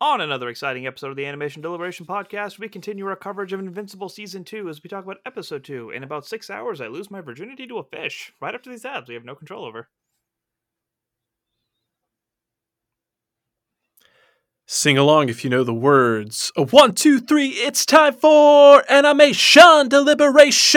On another exciting episode of the Animation Deliberation Podcast, we continue our coverage of Invincible Season 2 as we talk about Episode 2. In about six hours, I lose my virginity to a fish. Right after these ads, we have no control over. Sing along if you know the words. A one, two, three, it's time for animation deliberation.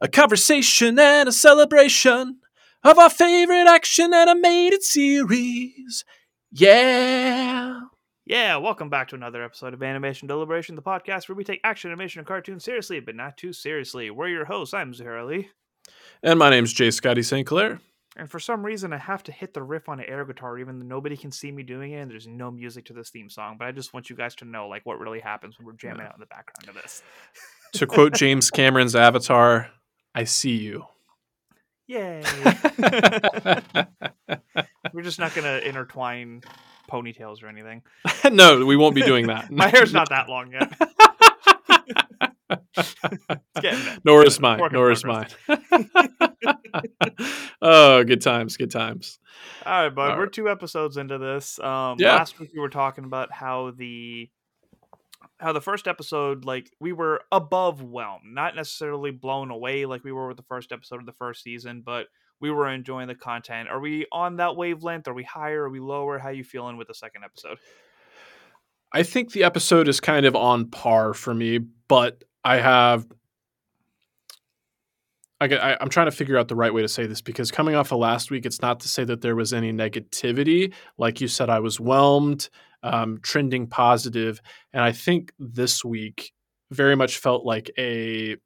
A conversation and a celebration of our favorite action animated series. Yeah. Yeah, welcome back to another episode of Animation Deliberation, the podcast where we take action, animation, and cartoons seriously, but not too seriously. We're your hosts. I'm Zuhair Ali. And my name's J Scotty St. Clair. And for some reason, I have to hit the riff on an air guitar, even though nobody can see me doing it, and there's no music to this theme song. But I just want you guys to know, like, what really happens when we're jamming out in the background of this. to quote James Cameron's Avatar, I see you. Yay! we're just not gonna intertwine ponytails or anything. no, we won't be doing that. My hair's not that long yet. nor is mine. Nor is mine. oh, good times, good times. All right, bud. All we're right. two episodes into this. Um, yeah. Last week we were talking about how the how the first episode, like we were above whelm, not necessarily blown away like we were with the first episode of the first season, but we were enjoying the content. Are we on that wavelength? Are we higher? Are we lower? How you feeling with the second episode? I think the episode is kind of on par for me, but I have I, I, am trying to figure out the right way to say this because coming off of last week, it's not to say that there was any negativity. Like you said, I was whelmed, um, trending positive, and I think this week very much felt like a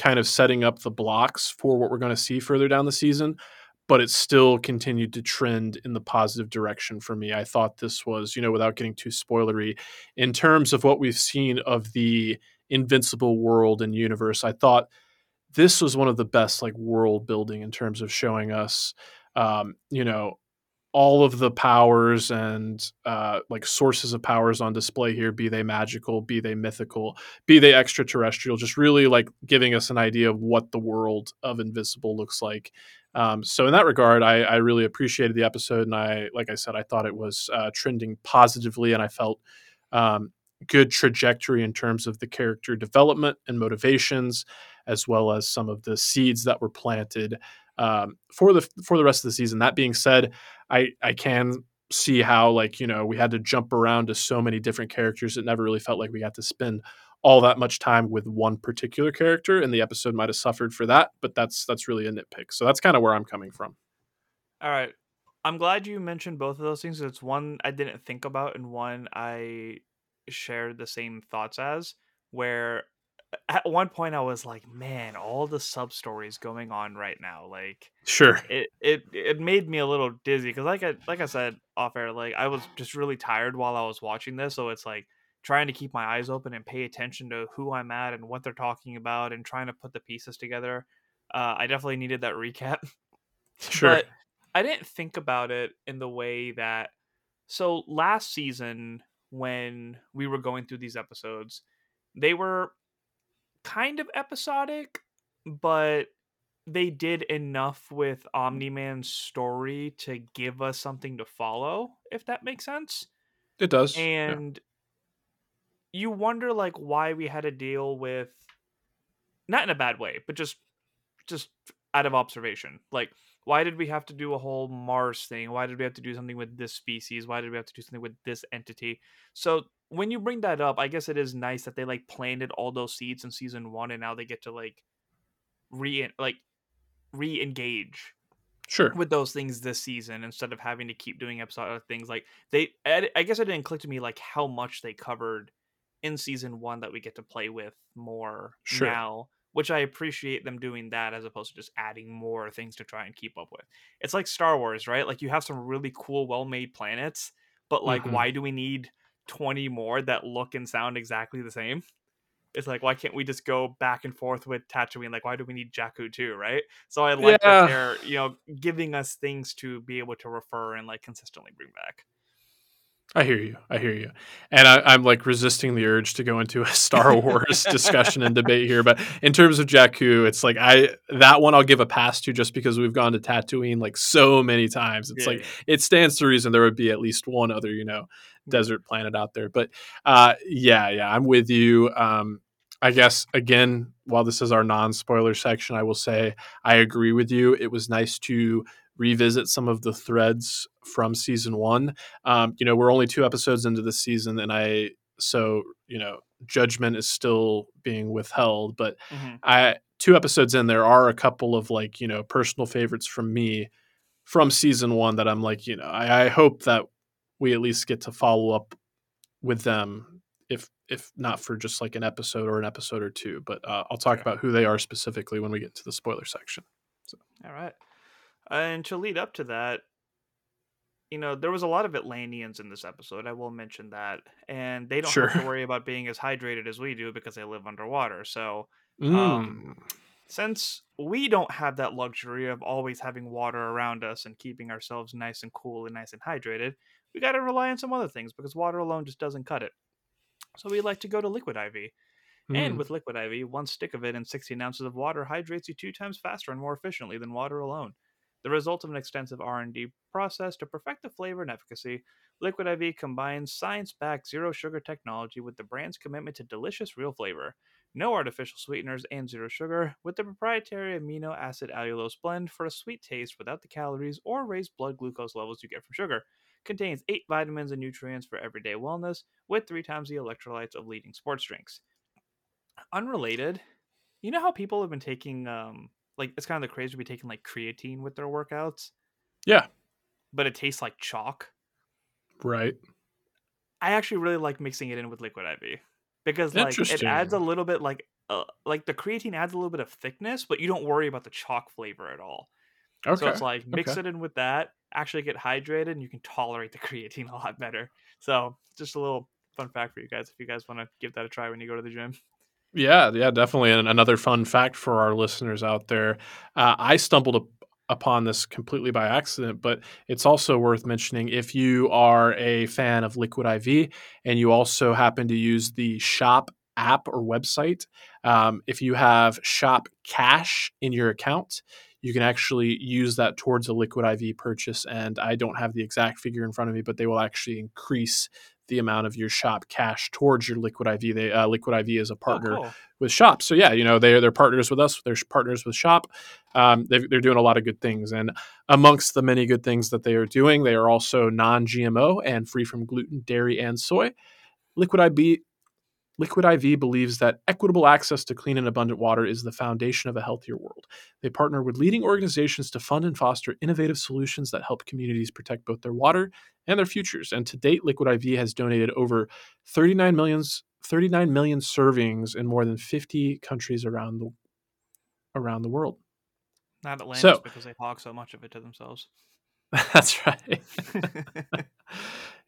kind of setting up the blocks for what we're going to see further down the season. But it still continued to trend in the positive direction for me. I thought this was, you know, without getting too spoilery, in terms of what we've seen of the invincible world and universe. I thought this was one of the best like world building in terms of showing us um, you know all of the powers and uh, like sources of powers on display here be they magical be they mythical be they extraterrestrial just really like giving us an idea of what the world of Invincible looks like. Um, so in that regard I, I, really appreciated the episode and i like i said i thought it was uh, trending positively and i felt um, good trajectory in terms of the character development and motivations as well as some of the seeds that were planted um, for the for the rest of the season. That being said, I I can see how like you know we had to jump around to so many different characters. It never really felt like we got to spend all that much time with one particular character, and the episode might have suffered for that. But that's that's really a nitpick. So that's kind of where I'm coming from. All right. I'm glad you mentioned both of those things. It's one I didn't think about, and one I shared the same thoughts as. Where at one point I was like, man, all the sub stories going on right now, like sure, it it it made me a little dizzy because like I like I said off air, like I was just really tired while I was watching this, so it's like trying to keep my eyes open and pay attention to who I'm at and what they're talking about and trying to put the pieces together. Uh, I definitely needed that recap. Sure, but I didn't think about it in the way that. So last season, when we were going through these episodes, they were kind of episodic, but they did enough with mm. Omni Man's story to give us something to follow, if that makes sense. It does. And yeah. you wonder like why we had to deal with not in a bad way, but just just out of observation. Like why did we have to do a whole Mars thing? Why did we have to do something with this species? Why did we have to do something with this entity? So when you bring that up, I guess it is nice that they like planted all those seeds in season one, and now they get to like re like re-engage sure with those things this season instead of having to keep doing episode things like they i guess it didn't click to me like how much they covered in season one that we get to play with more sure. now which i appreciate them doing that as opposed to just adding more things to try and keep up with it's like star wars right like you have some really cool well-made planets but like mm-hmm. why do we need 20 more that look and sound exactly the same. It's like, why can't we just go back and forth with Tatooine? Like, why do we need Jakku too, right? So I like yeah. that they're, you know, giving us things to be able to refer and like consistently bring back. I hear you. I hear you. And I, am like resisting the urge to go into a Star Wars discussion and debate here. But in terms of Jakku, it's like I that one I'll give a pass to just because we've gone to Tatooine like so many times. It's yeah, like yeah. it stands to reason there would be at least one other, you know, desert planet out there. But uh yeah, yeah, I'm with you. Um I guess again, while this is our non-spoiler section, I will say I agree with you. It was nice to revisit some of the threads from season one. Um, you know, we're only two episodes into the season, and I so you know judgment is still being withheld. But mm-hmm. I two episodes in, there are a couple of like you know personal favorites from me from season one that I'm like you know I, I hope that we at least get to follow up with them if if not for just like an episode or an episode or two. But uh, I'll talk about who they are specifically when we get to the spoiler section. So. All right. And to lead up to that, you know, there was a lot of Atlanteans in this episode. I will mention that, and they don't sure. have to worry about being as hydrated as we do because they live underwater. So, mm. um, since we don't have that luxury of always having water around us and keeping ourselves nice and cool and nice and hydrated, we got to rely on some other things because water alone just doesn't cut it. So we like to go to liquid IV. Mm. And with liquid IV, one stick of it in 16 ounces of water hydrates you two times faster and more efficiently than water alone. The result of an extensive R&D process to perfect the flavor and efficacy, Liquid IV combines science-backed zero sugar technology with the brand's commitment to delicious real flavor. No artificial sweeteners and zero sugar, with the proprietary amino acid allulose blend for a sweet taste without the calories or raised blood glucose levels you get from sugar. Contains 8 vitamins and nutrients for everyday wellness, with 3 times the electrolytes of leading sports drinks. Unrelated, you know how people have been taking um, like it's kind of the craze to be taking like creatine with their workouts. Yeah. But it tastes like chalk. Right. I actually really like mixing it in with liquid IV because like it adds a little bit like uh, like the creatine adds a little bit of thickness, but you don't worry about the chalk flavor at all. Okay. So it's like mix okay. it in with that, actually get hydrated, and you can tolerate the creatine a lot better. So just a little fun fact for you guys if you guys want to give that a try when you go to the gym. Yeah, yeah, definitely. And another fun fact for our listeners out there uh, I stumbled upon this completely by accident, but it's also worth mentioning if you are a fan of Liquid IV and you also happen to use the shop app or website, um, if you have shop cash in your account, you can actually use that towards a liquid IV purchase. And I don't have the exact figure in front of me, but they will actually increase the amount of your shop cash towards your Liquid IV. They, uh, Liquid IV is a oh, partner oh, cool. with Shop, so yeah, you know they're they're partners with us. They're partners with Shop. Um, they are doing a lot of good things, and amongst the many good things that they are doing, they are also non-GMO and free from gluten, dairy, and soy. Liquid IV Liquid IV believes that equitable access to clean and abundant water is the foundation of a healthier world. They partner with leading organizations to fund and foster innovative solutions that help communities protect both their water and their futures. And to date, Liquid IV has donated over 39 million, 39 million servings in more than 50 countries around the around the world. Not Atlantis so, because they hog so much of it to themselves. That's right.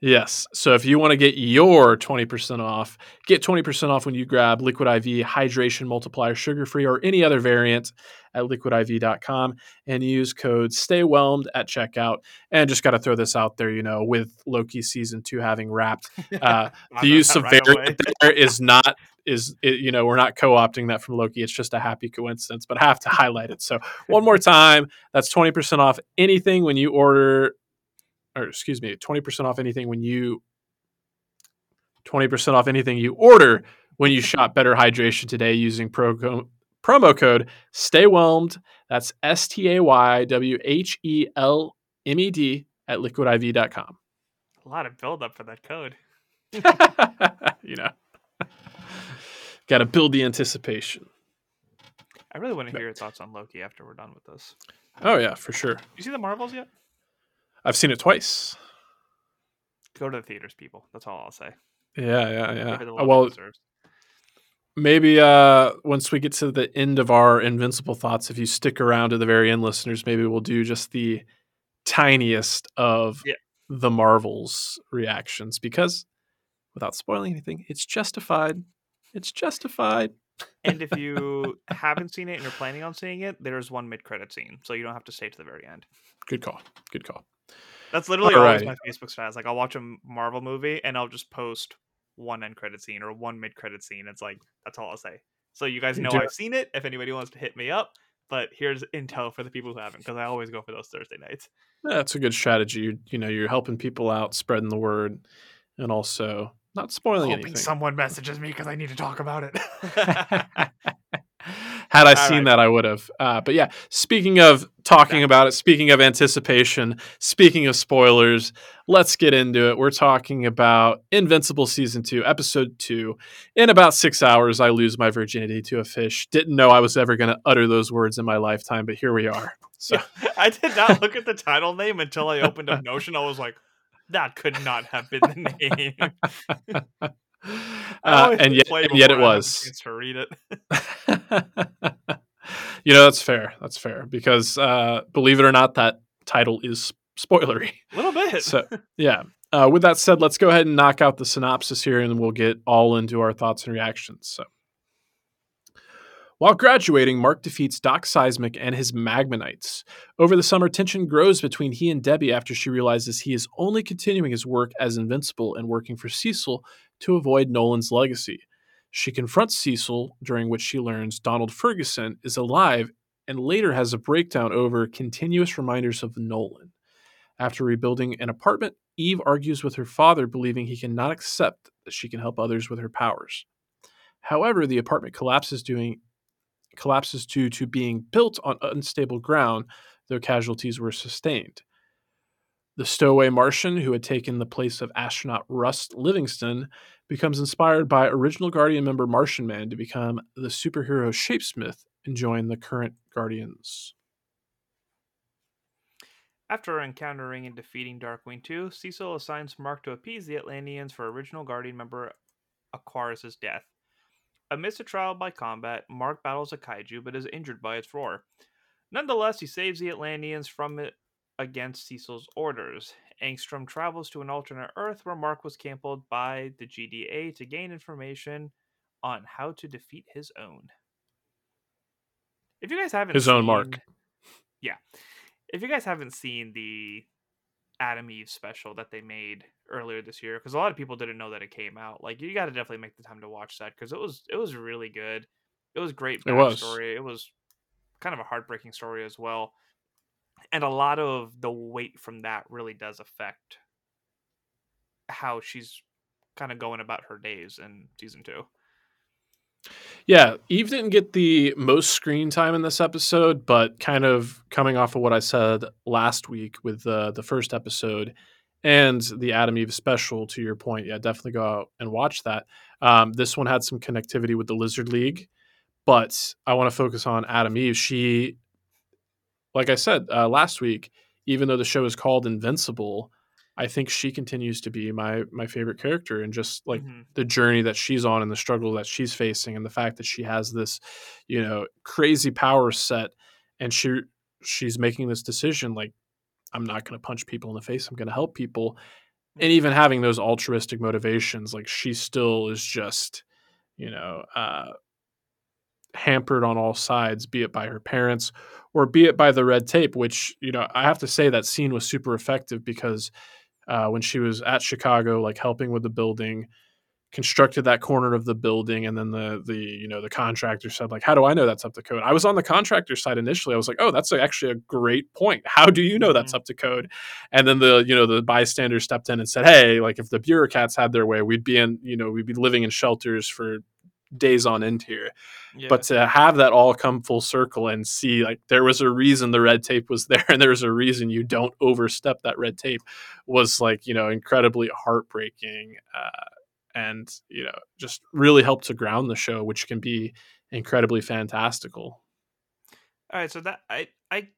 Yes. So if you want to get your 20% off, get 20% off when you grab Liquid IV Hydration Multiplier Sugar Free or any other variant at liquidiv.com and use code STAYWHELMED at checkout. And just got to throw this out there, you know, with Loki season two having wrapped, uh, the use of right variant there is not is it, you know we're not co-opting that from Loki. It's just a happy coincidence, but I have to highlight it. So one more time, that's 20% off anything when you order or excuse me, 20% off anything when you 20% off anything you order when you shop Better Hydration today using pro, promo code Stay Whelmed. That's S T A Y W H E L M E D at liquidiv.com. A lot of build up for that code. you know, got to build the anticipation. I really want to hear your thoughts on Loki after we're done with this. Oh yeah, for sure. You see the Marvels yet? I've seen it twice. Go to the theaters, people. That's all I'll say. Yeah, yeah, yeah. Uh, well, maybe uh, once we get to the end of our invincible thoughts, if you stick around to the very end, listeners, maybe we'll do just the tiniest of yeah. the Marvels reactions because, without spoiling anything, it's justified. It's justified. and if you haven't seen it and you're planning on seeing it, there's one mid-credit scene, so you don't have to stay to the very end. Good call. Good call. That's literally always Alright. my Facebook status. Like I'll watch a Marvel movie and I'll just post one end credit scene or one mid credit scene. It's like that's all I'll say. So you guys know I've seen it. If anybody wants to hit me up, but here's intel for the people who haven't, because I always go for those Thursday nights. Yeah, that's a good strategy. You, you know, you're helping people out, spreading the word, and also not spoiling Hoping anything. someone messages me because I need to talk about it. Had I All seen right. that, I would have. Uh, but yeah, speaking of talking about it, speaking of anticipation, speaking of spoilers, let's get into it. We're talking about Invincible Season 2, Episode 2. In about six hours, I lose my virginity to a fish. Didn't know I was ever going to utter those words in my lifetime, but here we are. So, I did not look at the title name until I opened up Notion. I was like, that could not have been the name. Uh, and yet, and yet it before I have a was. to read it. you know, that's fair. That's fair because uh, believe it or not, that title is spoilery. A little bit. So, yeah. Uh, with that said, let's go ahead and knock out the synopsis here, and we'll get all into our thoughts and reactions. So, while graduating, Mark defeats Doc Seismic and his Magmanites. Over the summer, tension grows between he and Debbie after she realizes he is only continuing his work as Invincible and working for Cecil to avoid Nolan's legacy. She confronts Cecil, during which she learns Donald Ferguson is alive and later has a breakdown over continuous reminders of Nolan. After rebuilding an apartment, Eve argues with her father, believing he cannot accept that she can help others with her powers. However, the apartment collapses, doing, collapses due to being built on unstable ground, though casualties were sustained. The stowaway Martian, who had taken the place of astronaut Russ Livingston, becomes inspired by original Guardian member Martian Man to become the superhero Shapesmith and join the current Guardians. After encountering and defeating Darkwing 2, Cecil assigns Mark to appease the Atlanteans for original Guardian member Aquarus' death. Amidst a trial by combat, Mark battles a kaiju but is injured by its roar. Nonetheless, he saves the Atlanteans from it against Cecil's orders. Angstrom travels to an alternate Earth where Mark was camped by the GDA to gain information on how to defeat his own. If you guys haven't His own Mark. seen- yeah, if you guys haven't seen the Atom Eve special that they made earlier this year, because a lot of people didn't know that it came out, like you got to definitely make the time to watch that because it was it was really good. It was great It was. backstory. It was kind of a heartbreaking story as well, and a lot of the weight from that really does affect how she's kind of going about her days in season two. Yeah, Eve didn't get the most screen time in this episode, but kind of coming off of what I said last week with the the first episode and the Atom Eve special, to your point, yeah, definitely go out and watch that. Um, this one had some connectivity with the Lizard League, but I want to focus on Atom Eve. She, like I said uh, last week, even though the show is called Invincible, I think she continues to be my my favorite character, and just like Mhm. the journey that she's on and the struggle that she's facing and the fact that she has this you know crazy power set and she she's making this decision like i'm not going to punch people in the face i'm going to help people and even having those altruistic motivations like she still is just you know uh hampered on all sides be it by her parents or be it by the red tape which you know i have to say that scene was super effective because uh, when she was at chicago like helping with the building constructed that corner of the building and then the the you know the contractor said like how do i know that's up to code? I was on the contractor side initially. I was like oh that's actually a great point. How do you know that's Mhm. up to code? And then the you know the bystander stepped in and said hey like if the bureaucrats had their way we'd be in you know we'd be living in shelters for days on end here Yeah. but to have that all come full circle and see like there was a reason the red tape was there and there's a reason you don't overstep that red tape was like you know incredibly heartbreaking uh, and you know just really helped to ground the show which can be incredibly fantastical All right, so that I I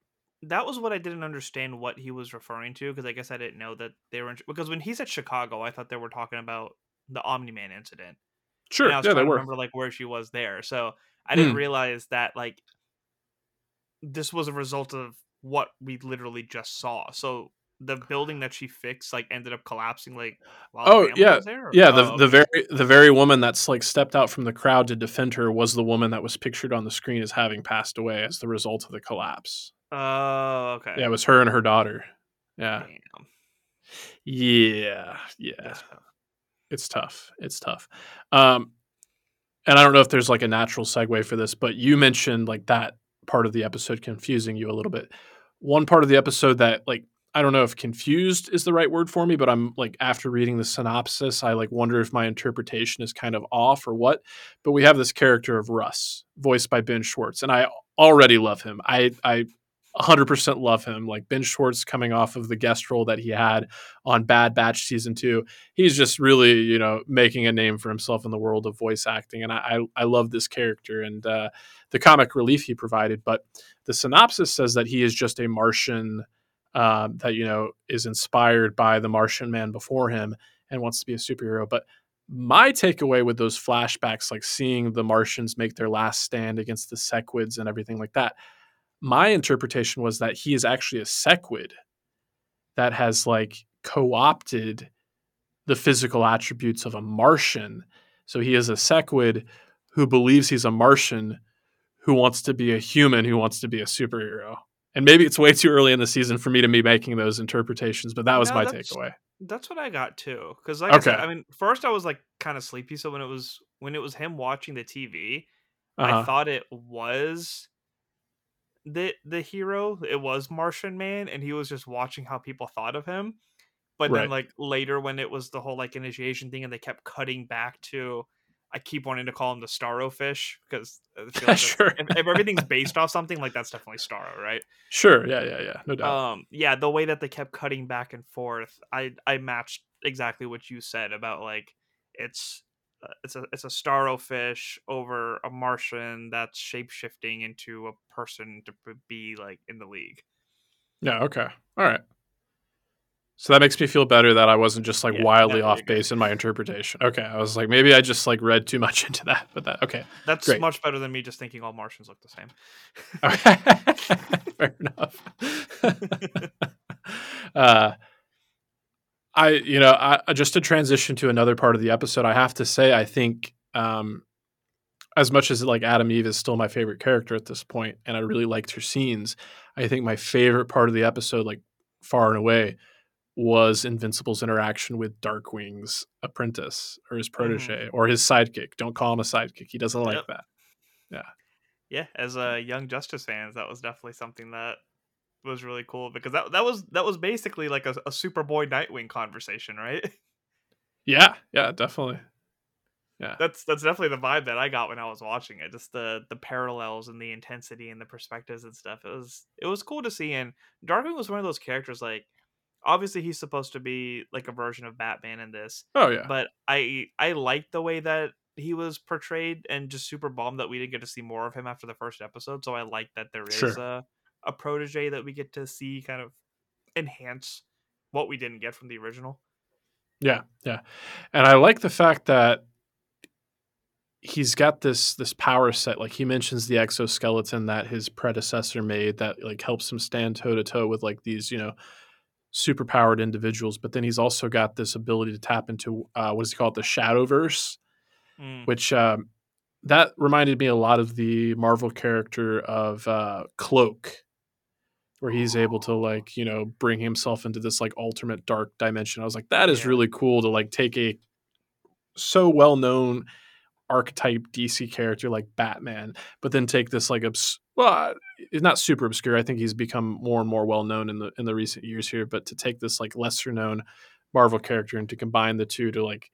that was what I didn't understand what he was referring to because I guess I didn't know that they were in, because when he said Chicago, I thought they were talking about the Omni Man incident. Sure and I was yeah trying to remember like where she was there, so I didn't Hmm. realize that like this was a result of what we literally just saw. So the building that she fixed like ended up collapsing like while the Oh, family yeah. was there? yeah the, Oh, the okay. very the very woman that's like stepped out from the crowd to defend her was the woman that was pictured on the screen as having passed away as the result of the collapse Oh, okay. yeah it was her and her daughter yeah Damn. Yeah, yeah. It's tough. It's tough. Um, and I don't know if there's like a natural segue for this, but you mentioned like that part of the episode confusing you a little bit. One part of the episode that like I don't know if confused is the right word for me, but I'm like after reading the synopsis, I like wonder if my interpretation is kind of off or what. But we have this character of Russ, voiced by Ben Schwartz, and I already love him. I I 100% love him. Like Ben Schwartz coming off of the guest role that he had on Bad Batch season two, he's just really, you know, making a name for himself in the world of voice acting. And I, I, I love this character and uh, the comic relief he provided. But the synopsis says that he is just a Martian uh, that, you know, is inspired by the Martian man before him and wants to be a superhero. But my takeaway with those flashbacks, like seeing the Martians make their last stand against the Sequids and everything like that, my interpretation was that he is actually a sequid that has like co-opted the physical attributes of a Martian. So he is a sequid who believes he's a Martian who wants to be a human who wants to be a superhero. And maybe it's way too early in the season for me to be making those interpretations, but that was No, my that's- takeaway. That's what I got too. Because like I said, Okay. I mean, first I was like kind of sleepy, so when it was when it was him watching the TV, I Uh-huh. thought it was the the hero. It was Martian Man, and he was just watching how people thought of him. But Right. then, like later, when it was the whole like initiation thing, and they kept cutting back to, I keep wanting to call him the Starro fish because like Sure. if, if everything's based off something, like that's definitely Starro, right? Sure. Yeah, yeah, yeah. No doubt. um yeah the way that they kept cutting back and forth i i matched exactly what you said about like it's it's a it's a starro fish over a martian that's shape shifting into a person to be like in the league yeah, okay. All right. So that makes me feel better that I wasn't just like Yeah, wildly off good. base in my interpretation. Okay. I was like, maybe I just like read too much into that, but that, okay. that's Great. much better than me just thinking all martians look the same Okay. Fair enough. uh, I, you know, I, just to transition to another part of the episode, I have to say, I think, um, as much as like Atom Eve is still my favorite character at this point, and I really liked her scenes, I think my favorite part of the episode, like far and away, was Invincible's interaction with Darkwing's apprentice or his protege or his sidekick. Don't call him a sidekick; he doesn't like Yep. that. yeah yeah. as a young justice fans that was definitely something that was really cool because that that was that was basically like a, a superboy nightwing conversation right Yeah, yeah, definitely. Yeah. That's that's definitely the vibe that I got when I was watching it. Just the the parallels and the intensity and the perspectives and stuff. It was it was cool to see. And Darkwing was one of those characters. Like, obviously, he's supposed to be like a version of Batman in this, Oh yeah. but I I liked the way that he was portrayed, and just super bummed that we didn't get to see more of him after the first episode. So I like that there is Sure. a a protege that we get to see kind of enhance what we didn't get from the original. Yeah, yeah. And I like the fact that he's got this this power set. Like he mentions the exoskeleton that his predecessor made that like helps him stand toe to toe with like these, you know, super powered individuals. But then he's also got this ability to tap into uh, what does he call it, the Shadowverse, Mm, which um, that reminded me a lot of the Marvel character of uh, Cloak. Where he's able to like you know bring himself into this like ultimate dark dimension. I was like, that is Yeah. really cool to like take a so well known archetype DC character like Batman, but then take this like obs- well, it's not super obscure. I think he's become more and more well known in the in the recent years here. But to take this like lesser known Marvel character and to combine the two to like,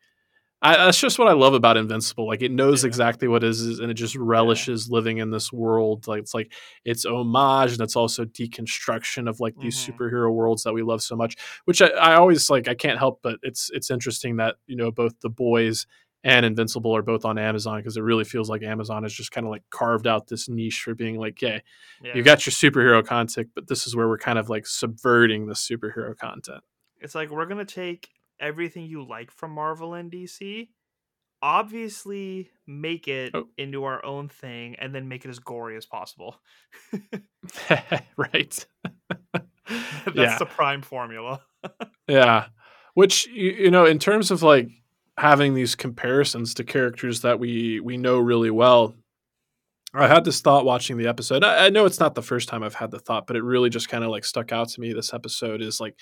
I, that's just what I love about Invincible. Like it knows Yeah. exactly what it is, and it just relishes living in this world. Like it's like it's homage and it's also deconstruction of like these Mhm. superhero worlds that we love so much. Which I, I always like. I can't help but it's it's interesting that you know both the boys and Invincible are both on Amazon because it really feels like Amazon has just kind of like carved out this niche for being like, yeah, yeah. you got your superhero content, but this is where we're kind of like subverting the superhero content. It's like we're gonna take everything you like from Marvel and DC, obviously make it Oh. into our own thing, and then make it as gory as possible. right. That's yeah. the prime formula. Yeah. Which you, you know, in terms of like having these comparisons to characters that we we know really well, I had this thought watching the episode. I, I know it's not the first time I've had the thought, but it really just kind of like stuck out to me. This episode is like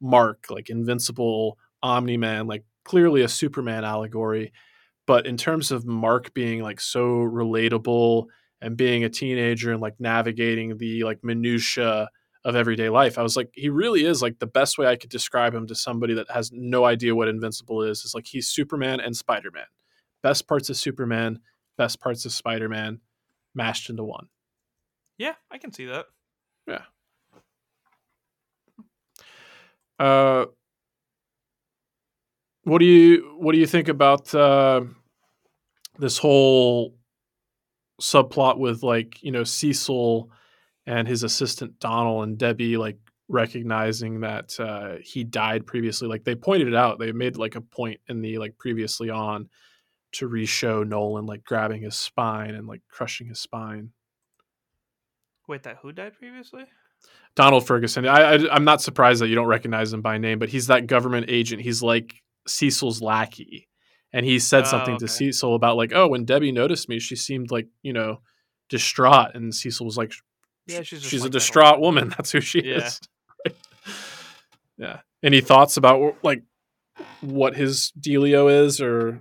Mark, like Invincible, Omni Man, like clearly a Superman allegory. But in terms of Mark being like so relatable and being a teenager and like navigating the like minutia of everyday life, I was like, he really is like the best way I could describe him to somebody that has no idea what Invincible is. Is like he's Superman and Spider Man. Best parts of Superman, best parts of Spider Man, mashed into one. Yeah, I can see that. Yeah. Uh, what do you what do you think about uh, this whole subplot with like you know Cecil and his assistant Donald and Debbie like recognizing that uh, he died previously? Like they pointed it out. They made like a point in the like previously on to re-show Nolan like grabbing his spine and like crushing his spine. Wait, that who died previously? Donald Ferguson. I, I am not surprised that you don't recognize him by name, but he's that government agent. He's like Cecil's lackey, and he said Oh, something to. Cecil about like, oh, when Debbie noticed me, she seemed like you know distraught, and Cecil was like, Yeah, she's she's like a distraught woman. That's who she Yeah. is. yeah. Any thoughts about like what his dealio is, or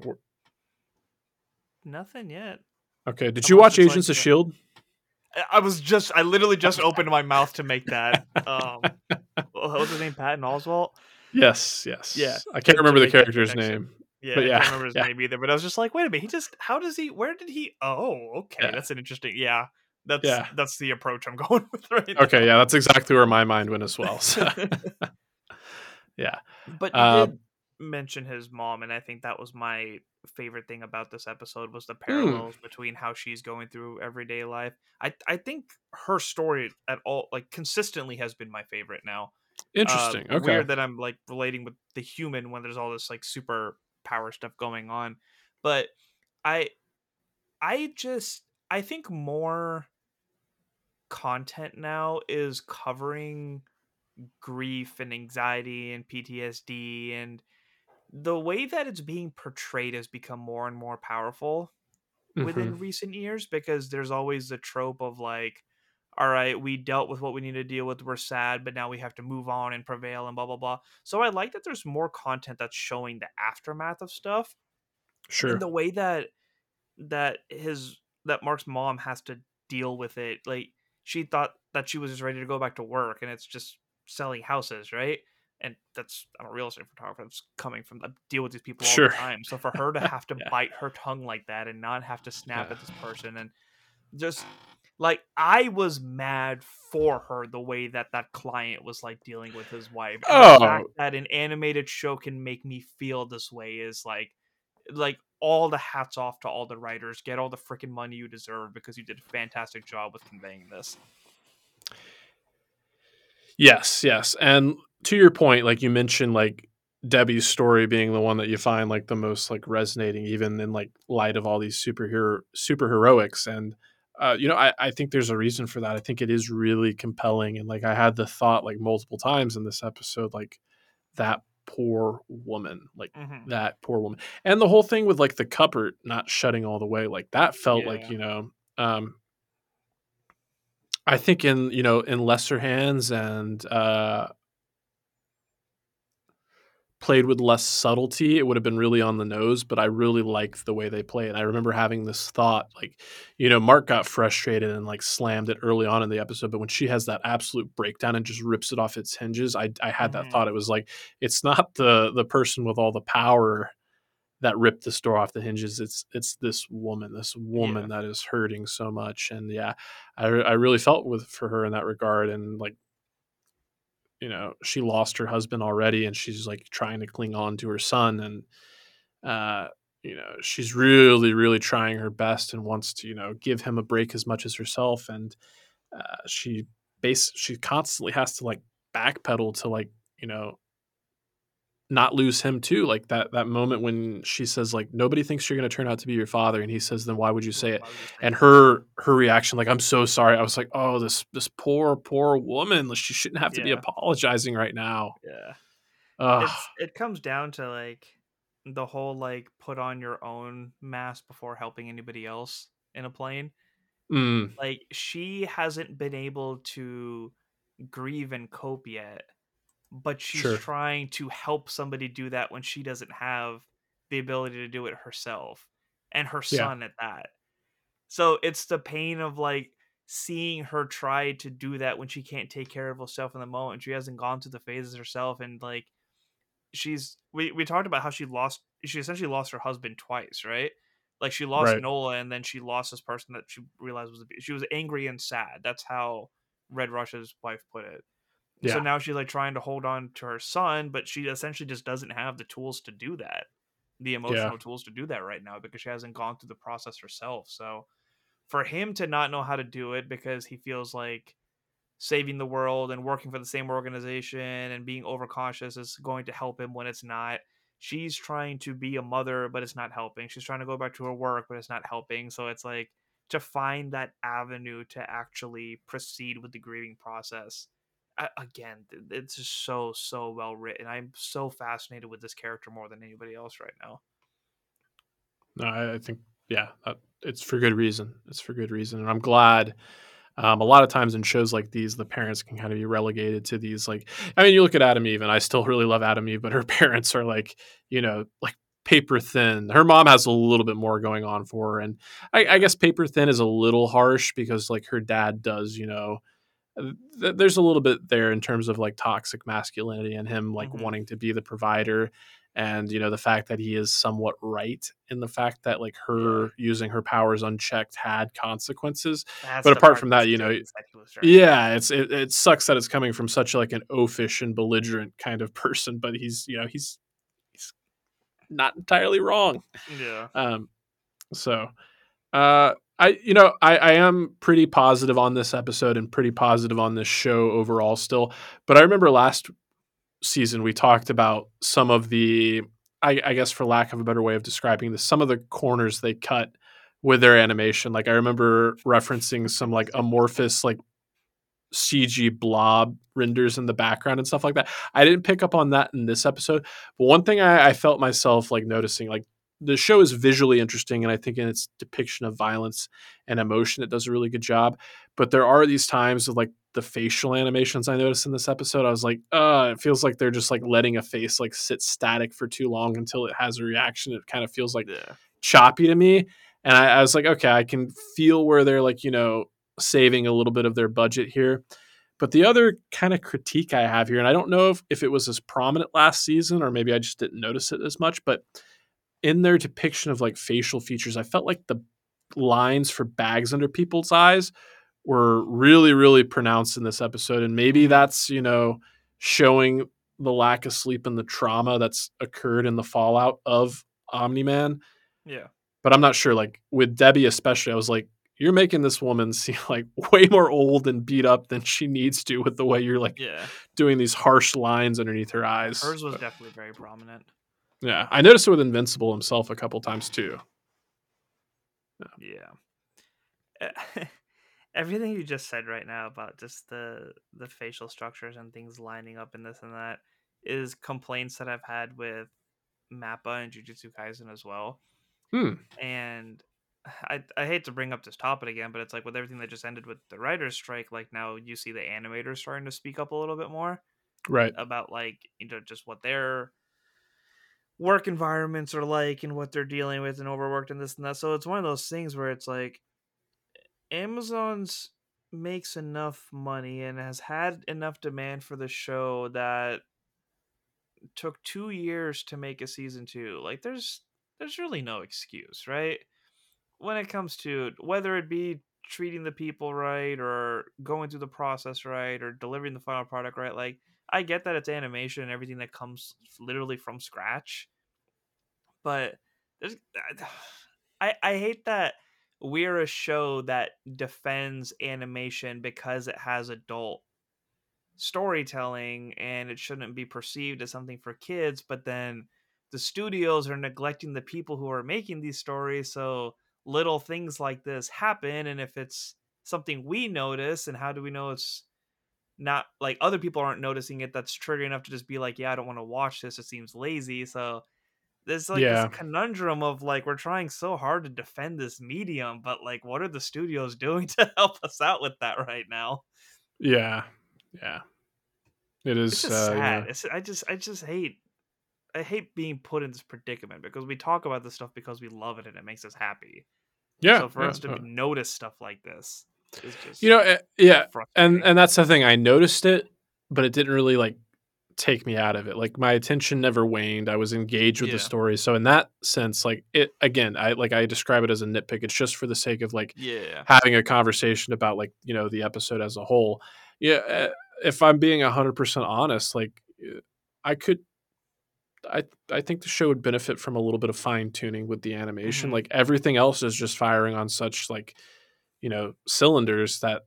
Nothing yet. okay? Did Unless you watch it's like Agents of Shield? I- I was just, I literally just opened my mouth to make that. Um, what was his name? Patton Oswalt. Yes, yes. Yeah, I can't remember the character's name. Yeah, But I can't remember his yeah. name either. But I was just like, wait a minute, he just, how does he? Where did he? Oh, okay, Yeah. that's an interesting. Yeah, that's Yeah. that's the approach I'm going with right now. Okay, yeah, that's exactly where my mind went as well. So. yeah. But you Uh, did mention his mom, and I think that was my favorite thing about this episode was the Hmm. parallels between how she's going through everyday life. I I think her story at all like consistently has been my favorite now. Uh, Interesting. okay. Weird that I'm like relating with the human when there's all this like super power stuff going on, but I I just I think more content now is covering grief and anxiety and PTSD and the way that it's being portrayed has become more and more powerful Mhm. within recent years because there's always the trope of like all right we dealt with what we need to deal with we're sad but now we have to move on and prevail and blah blah blah so i like that there's more content that's showing the aftermath of stuff Sure. and the way that that his that Mark's mom has to deal with it. Like she thought that she was just ready to go back to work, and it's just selling houses, right? And that's I'm a real estate photographer. That's coming from I deal with these people all Sure. the time. So for her to have to Yeah. bite her tongue like that and not have to snap Yeah. at this person and just like I was mad for her the way that that client was like dealing with his wife. And Oh. the fact oh. that an animated show can make me feel this way is like like all the hats off to all the writers. Get all the freaking money you deserve because you did a fantastic job with conveying this. Yes, yes. And to your point, like you mentioned, like Debbie's story being the one that you find like the most like resonating, even in like light of all these superhero super heroics. And uh, you know, I, I think there's a reason for that. I think it is really compelling. And like I had the thought like multiple times in this episode, like that poor woman, like Mhm. that poor woman. And the whole thing with like the cupboard not shutting all the way, like that felt like, Yeah. you know, um I think in, you know, in lesser hands and uh played with less subtlety, it would have been really on the nose, but I really liked the way they play it. I remember having this thought, like, you know, Mark got frustrated and like slammed it early on in the episode, but when she has that absolute breakdown and just rips it off its hinges, I I had that Mhm. thought. It was like it's not the the person with all the power that ripped this door off the hinges. It's it's this woman, this woman that is hurting so much. And yeah, I I really felt with for her in that regard. And like, you know, she lost her husband already, and she's like trying to cling on to her son, and uh, you know, she's really really trying her best and wants to you know give him a break as much as herself. And uh, she base she constantly has to like backpedal to like you know not lose him too like that that moment when she says like nobody thinks you're going to turn out to be your father and he says then why would you say it? Why would you say and her her reaction like i'm so sorry. I was like oh this this poor poor woman. Like, she shouldn't have to be apologizing right now. Yeah. It's it comes down to like the whole like put on your own mask before helping anybody else in a plane. Mm, like she hasn't been able to grieve and cope yet but she's Sure. trying to help somebody do that when she doesn't have the ability to do it herself and her Yeah. son at that. So it's the pain of like seeing her try to do that when she can't take care of herself in the moment. She hasn't gone through the phases herself and like she's we, we talked about how she lost she essentially lost her husband twice, right? Like she lost Right. Nola and then she lost this person that she realized was a, she was angry and sad. That's how Red Rush's wife put it. So now she's like trying to hold on to her son, but she essentially just doesn't have the tools to do that, the emotional tools to do that right now because she hasn't gone through the process herself. So for him to not know how to do it because he feels like saving the world and working for the same organization and being overcautious is going to help him when it's not. She's trying to be a mother, but it's not helping. She's trying to go back to her work, but it's not helping. So it's like to find that avenue to actually proceed with the grieving process again it's just so so well written i'm so fascinated with this character more than anybody else right now No, I, think yeah, it's for good reason. It's for good reason, and I'm glad. Um, a lot of times in shows like these, the parents can kind of be relegated to these like. I mean, you look at Atom Eve, and I still really love Atom Eve, but her parents are like, you know, like paper thin. Her mom has a little bit more going on for her, and I, I guess paper thin is a little harsh because like her dad does, you know. Th- There's a little bit there in terms of like toxic masculinity and him like Mhm. wanting to be the provider and you know the fact that he is somewhat right in the fact that like her using her powers unchecked had consequences. That's But apart from that you know, stings that he was trying- yeah it's it, it sucks that it's coming from such like an oafish and belligerent kind of person but he's you know he's he's not entirely wrong. Yeah. Um so uh i you know i i am pretty positive on this episode and pretty positive on this show overall still but i remember last season we talked about some of the I, I guess for lack of a better way of describing this some of the corners they cut with their animation. Like i remember referencing some like amorphous like cg blob renders in the background and stuff like that. I didn't pick up on that in this episode but one thing i, I felt myself like noticing like the show is visually interesting and i think in its depiction of violence and emotion it does a really good job. But there are these times of like the facial animations i noticed in this episode i was like uh it feels like they're just like letting a face like sit static for too long until it has a reaction. It kind of feels like yeah. choppy to me. And I, I was like okay i can feel where they're like you know saving a little bit of their budget here. But the other kind of critique i have here and i don't know if, if it was as prominent last season or maybe i just didn't notice it as much but in their depiction of like facial features i felt like the lines for bags under people's eyes were really really pronounced in this episode and maybe Mhm. that's you know showing the lack of sleep and the trauma that's occurred in the fallout of omni-man. Yeah. But i'm not sure like with debbie especially i was like you're making this woman seem like way more old and beat up than she needs to with the way you're like yeah. doing these harsh lines underneath her eyes. Hers was But, definitely very prominent yeah i noticed it with invincible himself a couple times too. Yeah. Eh, everything you just said right now about just the the facial structures and things lining up and this and that is complaints that i've had with mappa and jujutsu kaisen as well. Hmm. and I, I hate to bring up this topic again, but it's like with everything that just ended with the writer's strike, like now you see the animators starting to speak up a little bit more right. about like you know just what their work environments are like and what they're dealing with and overworked and this and that. So it's one of those things where it's like Amazon's makes enough money and has had enough demand for the show that took two years to make a season two. Like there's there's really no excuse, right? When it comes to whether it be treating the people right or going through the process right or delivering the final product right, like I get that it's animation and everything that comes literally from scratch, but there's uh, I I hate that we're a show that defends animation because it has adult storytelling and it shouldn't be perceived as something for kids, but then the studios are neglecting the people who are making these stories, so little things like this happen and if it's something we notice and how do we know it's not like other people aren't noticing it that's trigger enough to just be like yeah i don't want to watch this it seems lazy so there's like Yeah. this conundrum of like we're trying so hard to defend this medium but like what are the studios doing to help us out with that right now yeah yeah It is It's just uh, sad. yeah. It's, I just I just hate I hate being put in this predicament because we talk about this stuff because we love it and it makes us happy. Yeah, so for yeah, us to notice stuff like this is just you know, eh, yeah, and and that's the thing. I noticed it, but it didn't really like take me out of it. Like my attention never waned. I was engaged with Yeah. the story. So in that sense, like it again, I like I describe it as a nitpick. It's just for the sake of like yeah. having a conversation about like you know the episode as a whole. Yeah, eh, if I'm being hundred percent honest, like eh, I could. I I think the show would benefit from a little bit of fine tuning with the animation. Mhm. Like everything else is just firing on such like you know cylinders that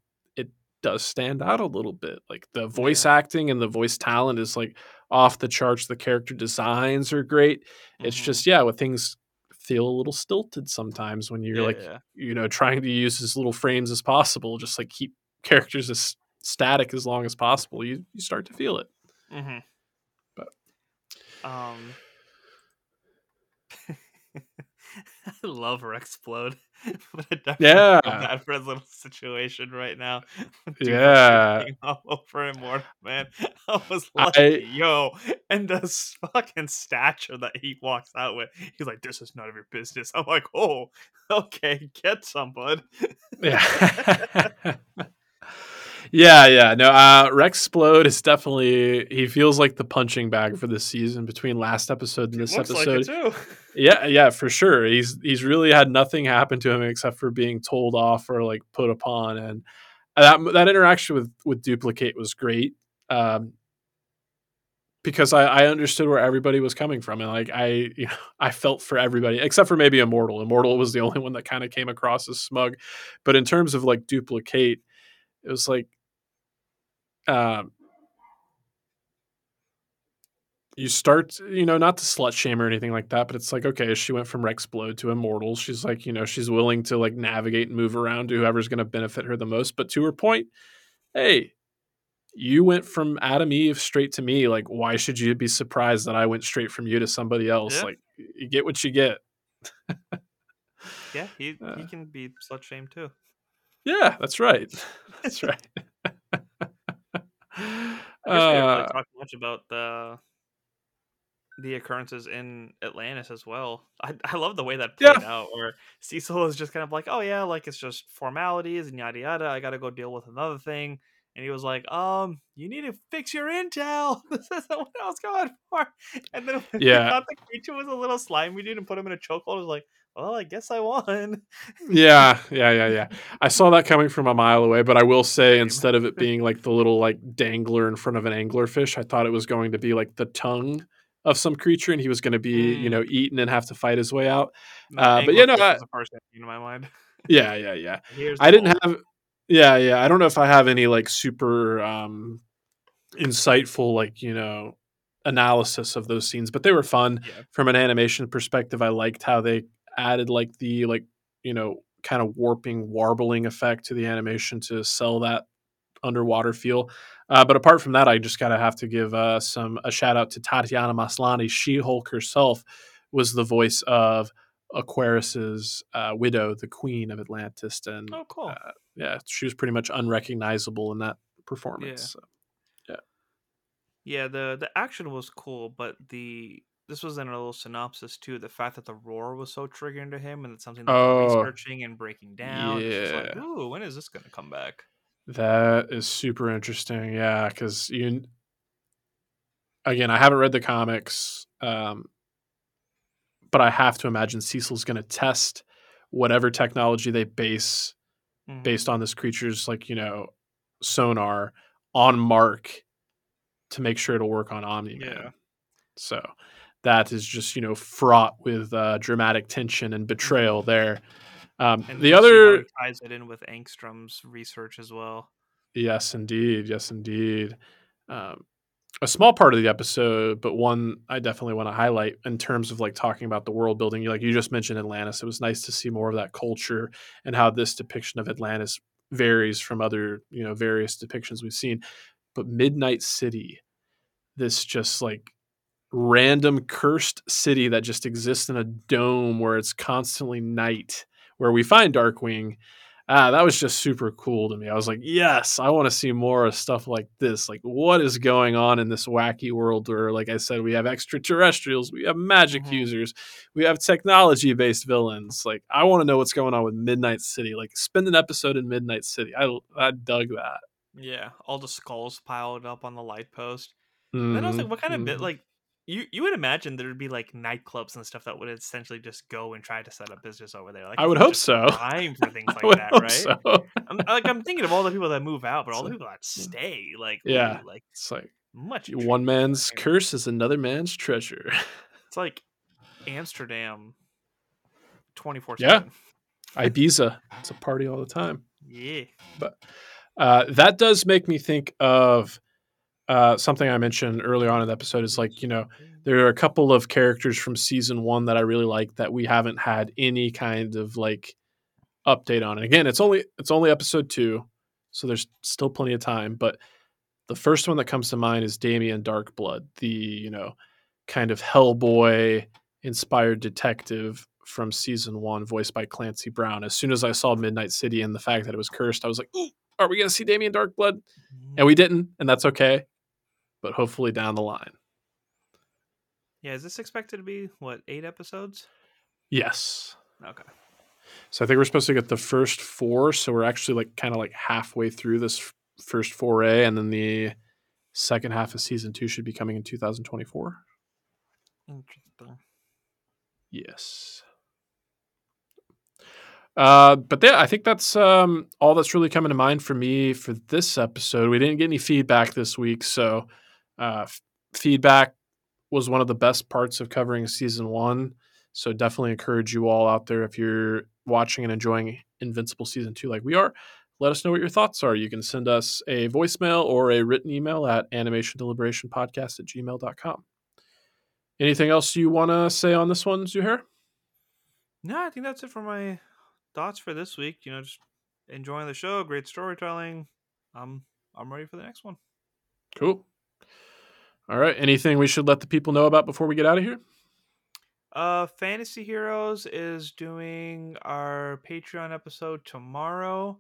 does stand out a little bit. Like the voice Yeah. acting and the voice talent is like off the charts. The character designs are great. It's Mhm. just yeah, with things feel a little stilted sometimes when you're like Yeah. you know trying to use as little frames as possible. Just like keep characters as static as long as possible. You you start to feel it. Mm-hmm. But- um, I love her explode, but I definitely Yeah. feel bad for his little situation right now. Dude, Yeah. all over him, more man. I was I- like, yo, and the fucking stature that he walks out with, he's like, "This is none of your business." I'm like, "Oh, okay, get some, bud." Yeah. Yeah, yeah. No, uh Rex Splode is definitely he feels like the punching bag for this season between last episode and this episode. like. Yeah, yeah, for sure. He's he's really had nothing happen to him except for being told off or like put upon, and that that interaction with with duplicate was great. Um, because I, I understood where everybody was coming from, and like I, you know, I felt for everybody except for maybe Immortal. Immortal was the only one that kind of came across as smug, but in terms of like duplicate, it was like, um, you start, you know, not to slut shame or anything like that, but it's like, okay, she went from Rex Rexplode to Immortal. She's like, you know, she's willing to like navigate and move around to whoever's going to benefit her the most. But to her point, hey, you went from Atom Eve straight to me. Like, why should you be surprised that I went straight from you to somebody else? Yeah. Like, you get what you get. Yeah, he Uh. he can be slut shamed too. Yeah, that's right. That's right. I guess we haven't Uh, really talked much about the the occurrences in Atlantis as well. I, I love the way that Yeah. played out, where Cecil is just kind of like, "Oh yeah, like it's just formalities and yada yada. I got to go deal with another thing." And he was like, "Um, you need to fix your intel. this isn't what I was going for." And then Yeah. he thought the creature was a little slimy dude and put him in a chokehold, I was like, "Well, I guess I won." yeah, yeah, yeah, yeah. I saw that coming from a mile away, but I will say instead of it being like the little like dangler in front of an anglerfish, I thought it was going to be like the tongue of some creature, and he was going to be, you Mm. know, eaten and have to fight his way out. Uh, but, you know, I- the first thing in my mind. Yeah, yeah, yeah. I didn't bowl. have yeah, yeah. I don't know if I have any like super um insightful like, you know, analysis of those scenes, but they were fun Yeah. from an animation perspective. I liked how they added like the like, you know, kind of warping, warbling effect to the animation to sell that underwater feel. Uh, but apart from that, I just gotta have to give uh, some a shout out to Tatiana Maslany. She Hulk herself was the voice of Aquarus's uh, widow, the Queen of Atlantis, and Oh, cool. uh, yeah, she was pretty much unrecognizable in that performance. So, Yeah, the the action was cool, but the this was in a little synopsis too. The fact that the roar was so triggering to him, and it's something that Oh. he's researching and breaking down. It's like, Yeah. ooh, when is this gonna come back? That is super interesting. Yeah, because you again, I haven't read the comics, um, but I have to imagine Cecil's going to test whatever technology they base Mhm. based on this creature's like you know sonar on Mark to make sure it'll work on Omni Man. Yeah. So that is just you know fraught with uh, dramatic tension and betrayal there. Um, And the we'll see how other ties it in with Angstrom's research as well. Yes, indeed. Yes, indeed. Um, a small part of the episode, but one I definitely want to highlight in terms of like talking about the world building. Like you just mentioned Atlantis. It was nice to see more of that culture and how this depiction of Atlantis varies from other, you know, various depictions we've seen. But Midnight City, this just like random cursed city that just exists in a dome where it's constantly night, where we find Darkwing ah, that was just super cool to me. I was like, yes, I want to see more of stuff like this. Like, what is going on in this wacky world where, like I said, we have extraterrestrials, we have magic Mhm. users, we have technology based villains. Like, I want to know what's going on with Midnight City. Like, spend an episode in Midnight City. I, I dug that. Yeah, all the skulls piled up on the light post. And then I was like, Mhm, what kind of bit mhm. like you you would imagine there'd be like nightclubs and stuff that would essentially just go and try to set up business over there. Like I would hope so. Time for things like that, right? so. I'm like I'm thinking of all the people that move out, but all the people that stay, like yeah. ooh, like It's like much one man's curse is another man's treasure. It's like Amsterdam, twenty four Yeah. Ibiza. It's a party all the time. Yeah. But uh, that does make me think of uh, something I mentioned earlier on in the episode. Is like you know there are a couple of characters from season one that I really like that we haven't had any kind of like update on. And again, it's only it's only episode two, so there's still plenty of time. But the first one that comes to mind is Damien Darkblood, the you know kind of Hellboy inspired detective from season one, voiced by Clancy Brown. As soon as I saw Midnight City and the fact that it was cursed, I was like, "Are we going to see Damien Darkblood?" And we didn't, and that's okay. But hopefully down the line, Yeah, is this expected to be what eight episodes? yes. Okay. So I think we're supposed to get the first four. So we're actually like kind of like halfway through this f- first foray, and then the second half of season two should be coming in 2024. Interesting. Yes. Uh, but yeah, I think that's um, all that's really coming to mind for me for this episode. We didn't get any feedback this week, so uh, f- feedback was one of the best parts of covering season one. So definitely encourage you all out there if you're watching and enjoying Invincible season two like we are. Let us know what your thoughts are. You can send us a voicemail or a written email at animationdeliberationpodcast at gmail.com. Anything else you want to say on this one, Zuhair? No, I think that's it for my thoughts for this week. You know, just enjoying the show, great storytelling. I'm I'm ready for the next one. Cool. All right. Anything we should let the people know about before we get out of here? Uh, Fantasy Heroes is doing our Patreon episode tomorrow.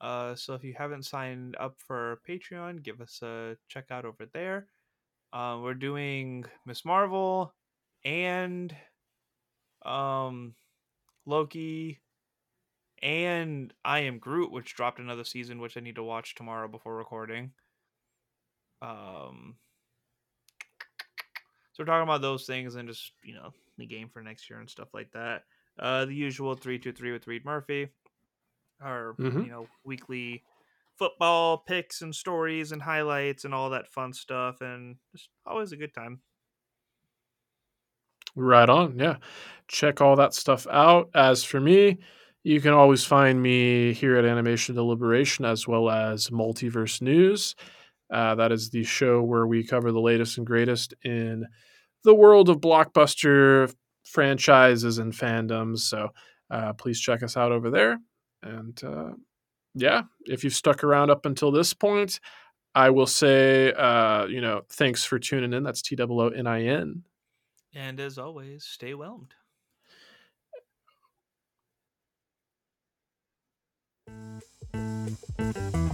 Uh, so if you haven't signed up for Patreon, give us a check out over there. Uh, we're doing Miss Marvel and um Loki and I Am Groot, which dropped another season, which I need to watch tomorrow before recording. Um, so we're talking about those things and just you know the game for next year and stuff like that. Uh, the usual three two three with Reed Murphy, our Mhm. you know weekly football picks and stories and highlights and all that fun stuff, and just always a good time. Right on. Yeah. Check all that stuff out. As for me, you can always find me here at Animation Deliberation as well as Multiverse News. Uh, that is the show where we cover the latest and greatest in the world of blockbuster franchises and fandoms. So uh, please check us out over there. And uh, yeah, if you've stuck around up until this point, I will say, uh, you know, thanks for tuning in. That's T O O N I N. And as always, stay whelmed. Thank you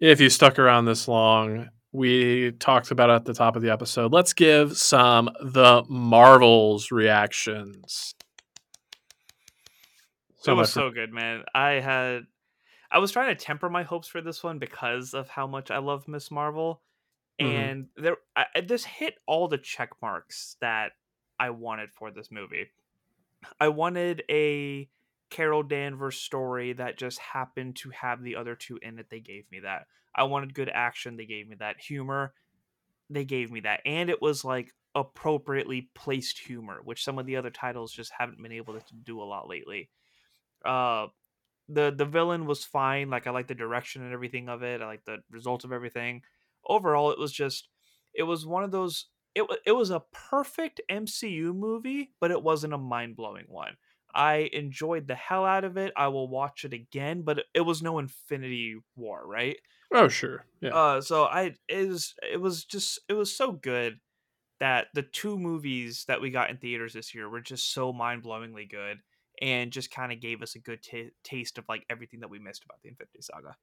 If you stuck around this long, we talked about it at the top of the episode. Let's give some the Marvels reactions. So it was so good, man. I had, I was trying to temper my hopes for this one because of how much I love Miss Marvel, Mhm. and there, I- this hit all the check marks that I wanted for this movie. I wanted a Carol Danvers story that just happened to have the other two in it. They gave me that. I wanted good action. They gave me that humor. They gave me that, and it was like appropriately placed humor, which some of the other titles just haven't been able to do a lot lately. Uh, the the villain was fine. Like I like the direction and everything of it. I like the result of everything. Overall, it was just it was one of those. It it was a perfect MCU movie, but it wasn't a mind blowing one. I enjoyed the hell out of it. I will watch it again, but it was no Infinity War, right? Oh sure, yeah. Uh, so I it was it was just it was so good that the two movies that we got in theaters this year were just so mind blowingly good and just kind of gave us a good t- taste of like everything that we missed about the Infinity Saga.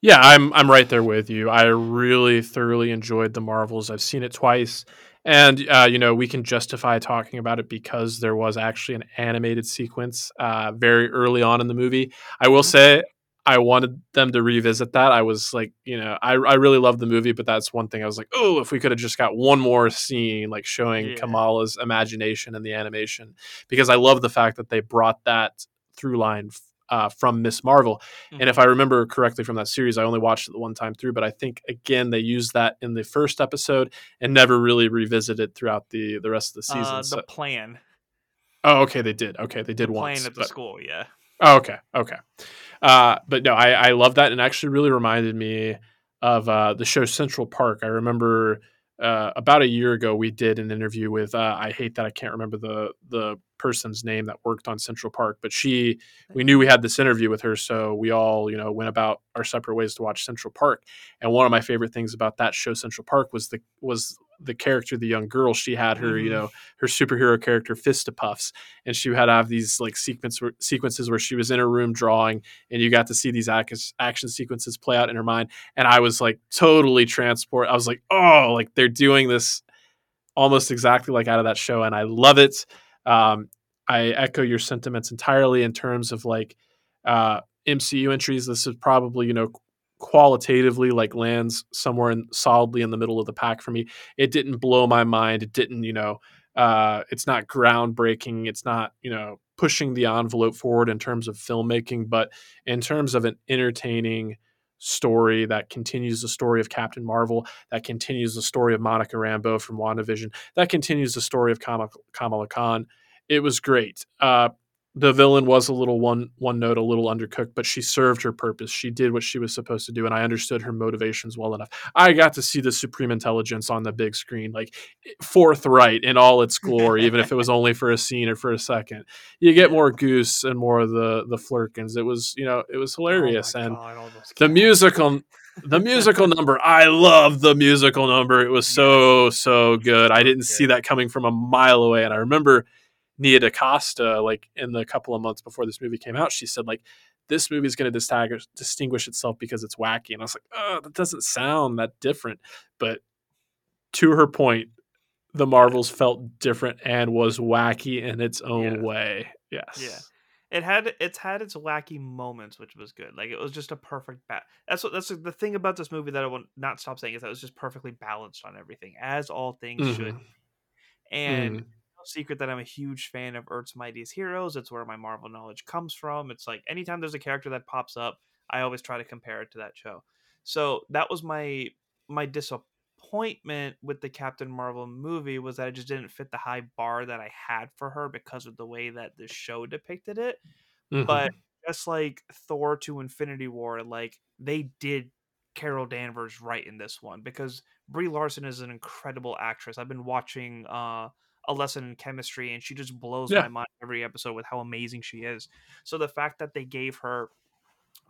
Yeah, I'm I'm right there with you. I really thoroughly enjoyed the Marvels. I've seen it twice, and uh, you know we can justify talking about it because there was actually an animated sequence uh, very early on in the movie. I will Mhm. say I wanted them to revisit that. I was like, you know, I I really love the movie, but that's one thing I was like, oh, if we could have just got one more scene like showing Yeah. Kamala's imagination and the animation, because I love the fact that they brought that through line uh, from Miss Marvel. And if I remember correctly from that series, I only watched it the one time through, but I think again they used that in the first episode and never really revisited throughout the the rest of the season. uh, the So- plan, oh, okay, they did. Okay, they did the once. plan at the but- school, yeah. Oh, okay, okay. Uh, but no, I, I love that, and actually really reminded me of uh, the show Central Park. I remember uh, about a year ago we did an interview with. Uh, I hate that I can't remember the the person's name that worked on Central Park, but she. We knew we had this interview with her, so we all you know went about our separate ways to watch Central Park. And one of my favorite things about that show Central Park was the was the character, the young girl. She had her, you Mhm. know, her superhero character Fistipuffs, and she had to have these like sequence sequences where she was in her room drawing, and you got to see these ac- action sequences play out in her mind. And I was like totally transport. I was like, oh, like they're doing this almost exactly like out of that show, and I love it. Um, I echo your sentiments entirely in terms of like uh, MCU entries. This is probably you know qualitatively like lands somewhere in, solidly in the middle of the pack for me. It didn't blow my mind. It didn't you know uh, it's not groundbreaking. It's not you know pushing the envelope forward in terms of filmmaking, but in terms of an entertaining story that continues the story of Captain Marvel, that continues the story of Monica Rambeau from WandaVision, that continues the story of Kamala, Khan. It was great. Uh, the villain was a little one one note, a little undercooked, but she served her purpose. She did what she was supposed to do, and I understood her motivations well enough. I got to see the Supreme Intelligence on the big screen, like eh, forthright in all its glory, even if it was only for a scene or for a second. You get more Goose and more of the the Flerkens. It was, you know, it was hilarious, oh and God, the musical the musical number i love the musical number it was so so good i didn't see that coming from a mile away and i remember nia dacosta like in the couple of months before this movie came out she said like this movie is going to distinguish, itself because it's wacky and i was like oh that doesn't sound that different but to her point the marvels felt different and was wacky in its own Yeah. way yes Yeah. it had it's had its wacky moments, which was good. Like it was just a perfect bat. That's what that's the thing about this movie that I will not stop saying is that it was just perfectly balanced on everything, as all things should. Mhm. And Mhm. No secret that I'm a huge fan of Earth's Mightiest Heroes. It's where my Marvel knowledge comes from. It's like anytime there's a character that pops up, I always try to compare it to that show. So that was my my disappointment with the Captain Marvel movie was that it just didn't fit the high bar that I had for her because of the way that the show depicted it. Mhm. But just like Thor to Infinity War, like they did Carol Danvers right in this one because Brie Larson is an incredible actress. I've been watching uh a lesson in chemistry and she just blows Yeah. my mind every episode with how amazing she is. So the fact that they gave her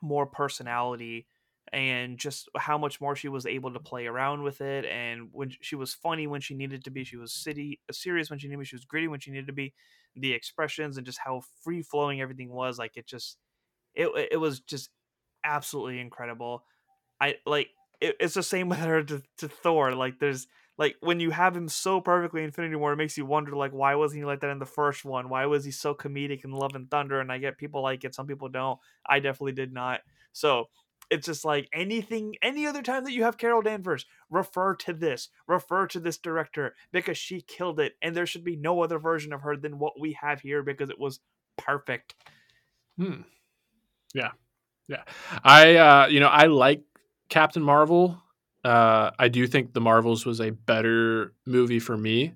more personality and just how much more she was able to play around with it and when she was funny when she needed to be she was city serious when she needed to be she was gritty when she needed to be the expressions and just how free flowing everything was like it just it it was just absolutely incredible i like it, it's the same with her to, to thor like there's like when you have him so perfectly in infinity war it makes you wonder like why wasn't he like that in the first one why was he so comedic in love and thunder and i get people like it some people don't i definitely did not so it's just like anything any other time that you have carol danvers refer to this refer to this director because she killed it and there should be no other version of her than what we have here because it was perfect Hmm. Yeah. Yeah. I uh you know, I like Captain Marvel. Uh I do think The Marvels was a better movie for me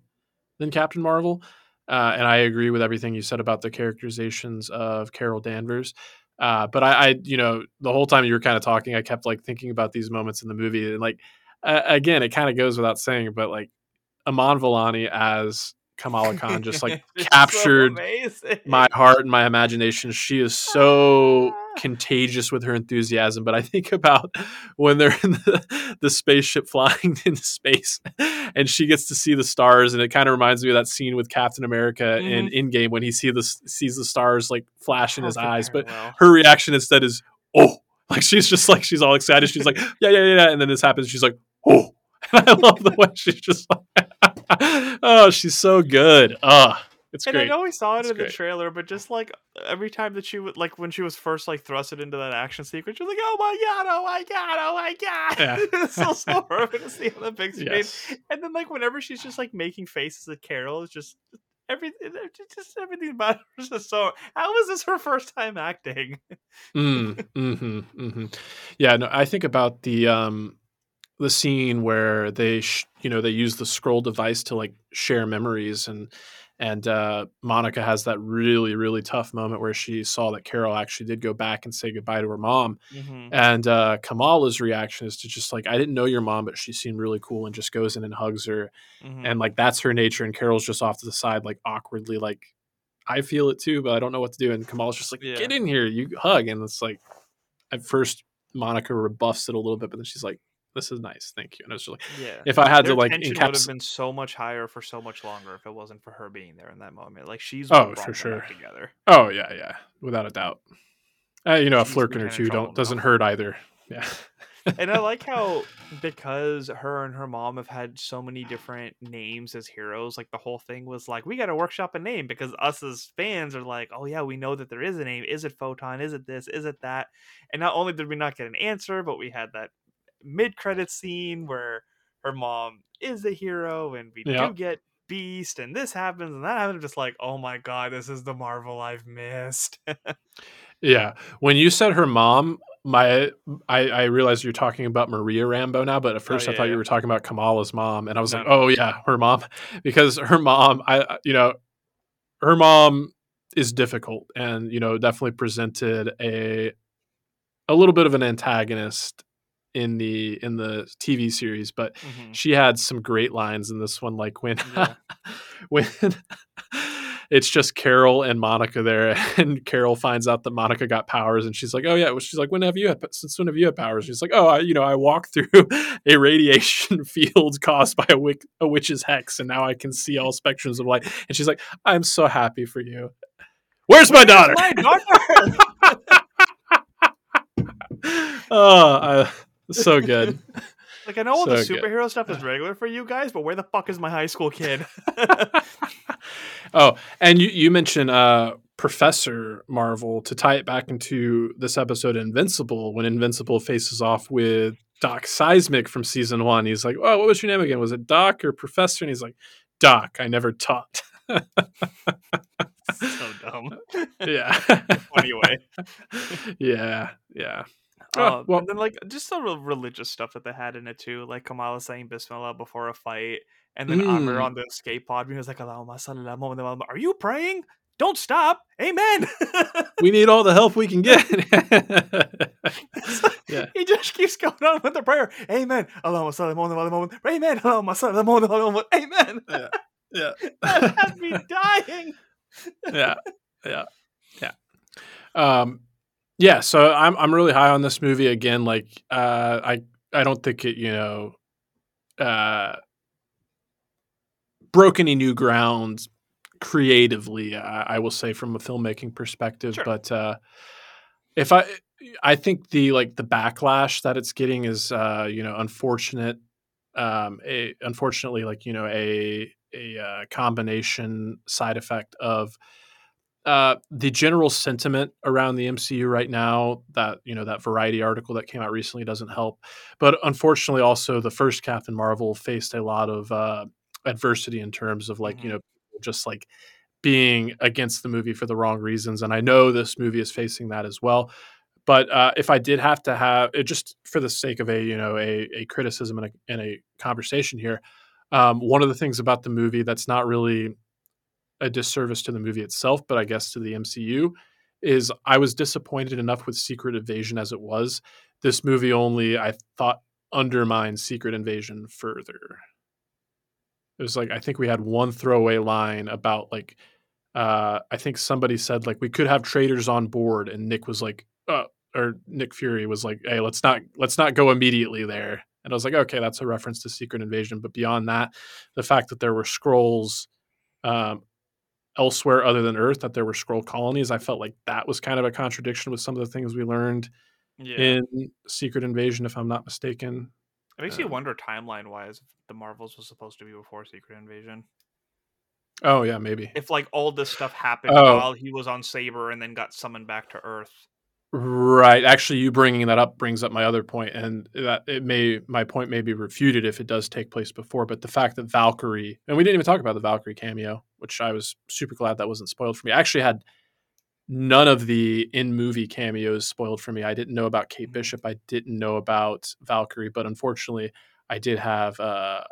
than Captain Marvel. uh, and I agree with everything you said about the characterizations of Carol Danvers. Uh, but I, I, you know, the whole time you were kind of talking, I kept like thinking about these moments in the movie, and like, uh, again, it kind of goes without saying, but like, Iman Vellani as Kamala Khan just like captured so my heart and my imagination. She is so contagious with her enthusiasm. But I think about when they're in the, the spaceship flying into space and she gets to see the stars. And it kind of reminds me of that scene with Captain America mm-hmm. in Endgame when he see the, sees the stars like flash in his eyes. But well. her reaction instead is, oh, like she's just like, she's all excited. She's like, yeah, yeah, yeah. And then this happens. She's like, oh. And I love the way she's just like, oh, she's so good. Oh, it's and great. I know we saw it it's in great. the trailer, but just like every time that she would like when she was first like thrusted into that action sequence, she was like, "Oh my god! Oh my god! Oh my god!" Yeah. it's so so perfect to see on the big screen. Yes. And then like whenever she's just like making faces at Carol, it's just everything, just everything about her is just so. How was this her first time acting? mm, mm-hmm, mm-hmm. Yeah, no, I think about the um the scene where they sh- you know they use the Skrull device to like share memories and and uh, Monica has that really really tough moment where she saw that Carol actually did go back and say goodbye to her mom mm-hmm. and uh, Kamala's reaction is to just like I didn't know your mom but she seemed really cool and just goes in and hugs her mm-hmm. and like that's her nature and Carol's just off to the side like awkwardly like I feel it too but I don't know what to do and Kamala's just like yeah. get in here you hug and it's like at first Monica rebuffs it a little bit but then she's like this is nice, thank you. And it's just like, yeah. if I had Their to like, tension encaps- would have been so much higher for so much longer if it wasn't for her being there in that moment. Like she's oh for sure together. Oh yeah, yeah, without a doubt. Uh, you know, a She's flerken or two don't doesn't hurt either. Yeah. and I like how because her and her mom have had so many different names as heroes, like the whole thing was like, we got to workshop a name because us as fans are like, oh yeah, we know that there is a name. Is it Photon? Is it this? Is it that? And not only did we not get an answer, but we had that mid credit scene where her mom is the hero and we do get Beast and this happens and that happens. I'm just like, oh my god, this is the Marvel I've missed. yeah. When you said her mom, my I, I realized you're talking about Maria Rambeau now, but at oh, first oh, yeah, I thought yeah. you were talking about Kamala's mom, and I was no, like, oh yeah, her mom, because her mom, I you know, her mom is difficult, and you know, definitely presented a a little bit of an antagonist in the in the TV series, but mm-hmm. she had some great lines in this one, like when yeah. when it's just Carol and Monica there, and Carol finds out that Monica got powers, and she's like, "Oh yeah," she's like, "When have you had since when have you had powers?" She's like, "Oh, I, you know, I walked through a radiation field caused by a, wick, a witch's hex, and now I can see all spectrums of light." And she's like, "I'm so happy for you." Where's my daughter? My daughter? oh, I, so good. Like I know all so the superhero good. stuff is regular for you guys, but where the fuck is my high school kid? oh, and you you mentioned uh, Professor Marvel to tie it back into this episode Invincible when Invincible faces off with Doc Seismic from season one. He's like, "Oh, what was your name again? Was it Doc or Professor?" And he's like, "Doc, I never taught." so dumb. Yeah. Anyway. yeah. Yeah. Uh, well, and then like just the religious stuff that they had in it too, like Kamala saying Bismillah before a fight, and then mm. Amir on the skate pod being like, "Are you praying? Don't stop, Amen." we need all the help we can get. yeah. He just keeps going on with the prayer, Amen. Allahumma moment, Amen. Allahumma moment, Amen. Yeah, yeah. that had me dying. yeah, yeah, yeah. Um yeah, so I'm I'm really high on this movie again. Like, uh, I I don't think it you know uh, broke any new ground creatively. I, I will say from a filmmaking perspective, sure. but uh, if I I think the like the backlash that it's getting is uh, you know unfortunate. Um, a, unfortunately, like you know a a uh, combination side effect of uh, the general sentiment around the MCU right now, that you know that Variety article that came out recently doesn't help. But unfortunately, also the first Captain Marvel faced a lot of uh, adversity in terms of like mm-hmm. you know just like being against the movie for the wrong reasons, and I know this movie is facing that as well. But uh, if I did have to have it, just for the sake of a you know a, a criticism and a, and a conversation here, um, one of the things about the movie that's not really a disservice to the movie itself, but I guess to the MCU, is I was disappointed enough with Secret Invasion as it was. This movie only, I thought, undermined Secret Invasion further. It was like I think we had one throwaway line about like uh, I think somebody said like we could have traders on board, and Nick was like, uh, or Nick Fury was like, hey, let's not let's not go immediately there. And I was like, okay, that's a reference to Secret Invasion. But beyond that, the fact that there were Skrulls, um, elsewhere other than Earth, that there were Skrull colonies, I felt like that was kind of a contradiction with some of the things we learned Yeah. in Secret Invasion, if I'm not mistaken. it makes you um, wonder timeline wise if the Marvels was supposed to be before Secret Invasion. Oh yeah, maybe. If like all this stuff happened Oh. while he was on Saber and then got summoned back to Earth. Right. Actually, you bringing that up brings up my other point, and that it may my point may be refuted if it does take place before. But the fact that Valkyrie, and we didn't even talk about the Valkyrie cameo, which I was super glad that wasn't spoiled for me. I actually had none of the in movie cameos spoiled for me. I didn't know about Kate Mhm. Bishop. I didn't know about Valkyrie, but unfortunately, I did have uh,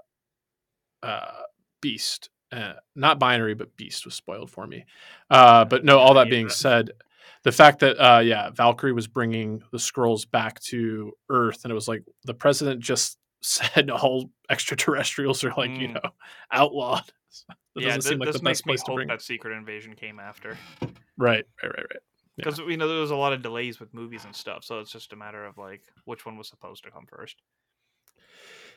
uh, Beast. Uh, not binary, but Beast was spoiled for me. Uh, but no, all that being said, the fact that uh, yeah, Valkyrie was bringing the Skrulls back to Earth, and it was like the president just said all extraterrestrials are like you Mm. know outlawed. That yeah, doesn't th- seem like this the makes best me place to hope bring. that Secret Invasion came after. Right, right, right, right. Yeah. Because you know there was a lot of delays with movies and stuff, so it's just a matter of like which one was supposed to come first.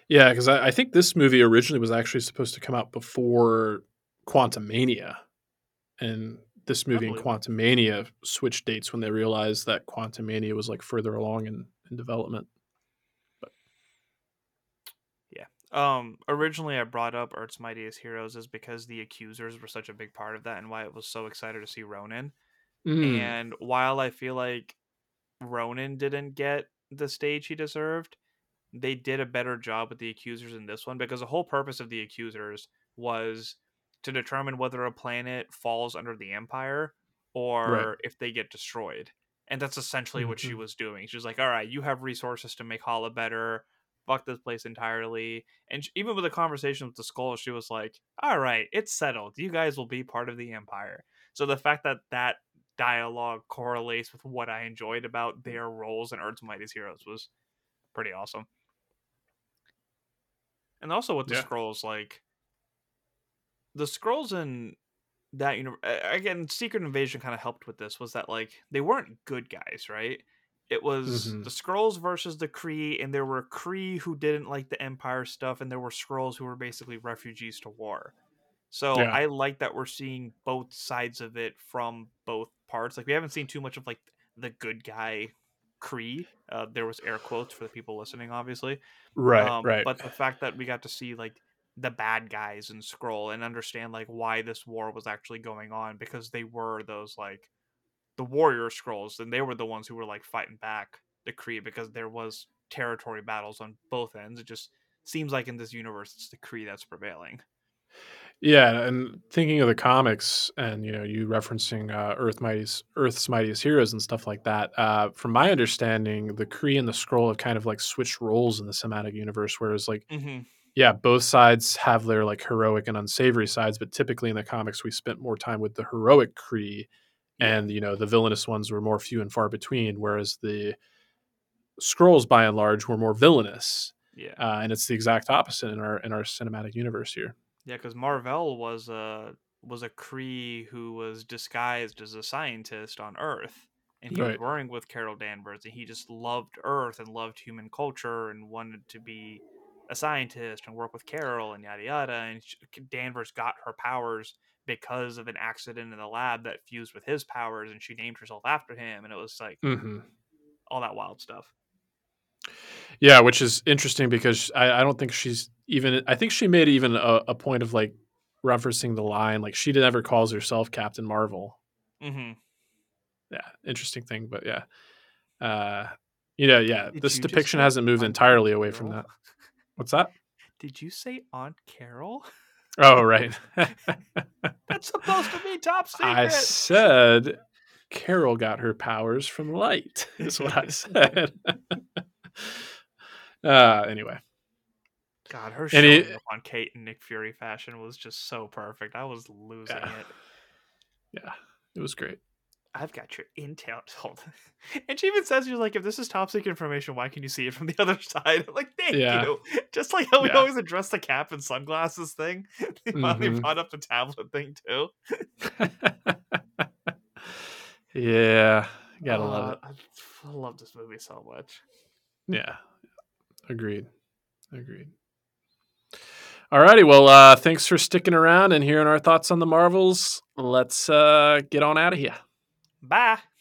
Yeah, because I, I think this movie originally was actually supposed to come out before Quantumania, and this movie and. Quantumania switched dates when they realized that Quantumania was like further along in, in development. But Yeah. Um, originally I brought up Earth's Mightiest Heroes is because the Accusers were such a big part of that, and why it was so excited to see Ronan. Mm, And while I feel like Ronan didn't get the stage he deserved, they did a better job with the accusers in this one because the whole purpose of the accusers was to determine whether a planet falls under the empire or if they get destroyed. And that's essentially what she Mhm. was doing. She was like, "All right, you have resources to make Hala better. Fuck this place entirely." And sh- even with the conversation with the Skrull, she was like, "All right, it's settled. You guys will be part of the empire." So the fact that that dialogue correlates with what I enjoyed about their roles in Earth's Mightiest Heroes was pretty awesome. And also with the Yeah. Skrulls, like the Skrulls in that universe again, Secret Invasion kind of helped with this. Was that like they weren't good guys, right? It was Mhm. the Skrulls versus the Kree, and there were Kree who didn't like the Empire stuff, and there were Skrulls who were basically refugees to war. So Yeah. I like that we're seeing both sides of it from both parts. Like we haven't seen too much of like the good guy Kree. Uh, there was air quotes for the people listening, obviously. right, Um, right. But the fact that we got to see like the bad guys in Skrull and understand like why this war was actually going on because they were those like the warrior Skrulls and they were the ones who were like fighting back the Kree because there was territory battles on both ends. It just seems like in this universe it's the Kree that's prevailing. Yeah, and thinking of the comics, and you know, you referencing uh, Earth Mightiest, Earth's Mightiest Heroes and stuff like that. Uh, from my understanding, the Kree and the Skrull have kind of like switched roles in the cinematic universe. Whereas, like, Mm-hmm. Yeah, both sides have their like heroic and unsavory sides, but typically in the comics, we spent more time with the heroic Yeah. and you know, the villainous ones were more few and far between. Whereas the Skrulls by and large, were more villainous, Yeah. uh, and it's the exact opposite in our in our cinematic universe here. Yeah, because Mar-Vell was a was a Kree who was disguised as a scientist on Earth, and he was Right. working with Carol Danvers, and he just loved Earth and loved human culture and wanted to be a scientist and work with Carol and yada yada. And Danvers got her powers because of an accident in the lab that fused with his powers, and she named herself after him, and it was like hmm all that wild stuff. Yeah, which is interesting because I, I don't think she's even. I think she made even a, a point of like referencing the line, like she never calls herself Captain Marvel. Mm-hmm. Yeah, interesting thing, but yeah, uh, you know, yeah, Did this you depiction hasn't moved entirely away from that. What's that? Did you say Aunt Carol? Oh, right. That's supposed to be top secret. I said Carol got her powers from light. Is what I said. uh, anyway, God, her And showing it- up on Kate and Nick Fury fashion was just so perfect. I was losing Yeah. it. Yeah, it was great. I've got your intel. Hold on. And she even says, "She's like, if this is top secret information, why can you see it from the other side?" I'm like, thank Yeah. you. Just like how we Yeah. always address the cap and sunglasses thing. They finally Mhm. brought up the tablet thing too. yeah, gotta love it. Uh, I I love this movie so much. Yeah. Agreed. Agreed. Alrighty, well, uh, thanks for sticking around and hearing our thoughts on the Marvels. Let's uh, get on out of here. Bye.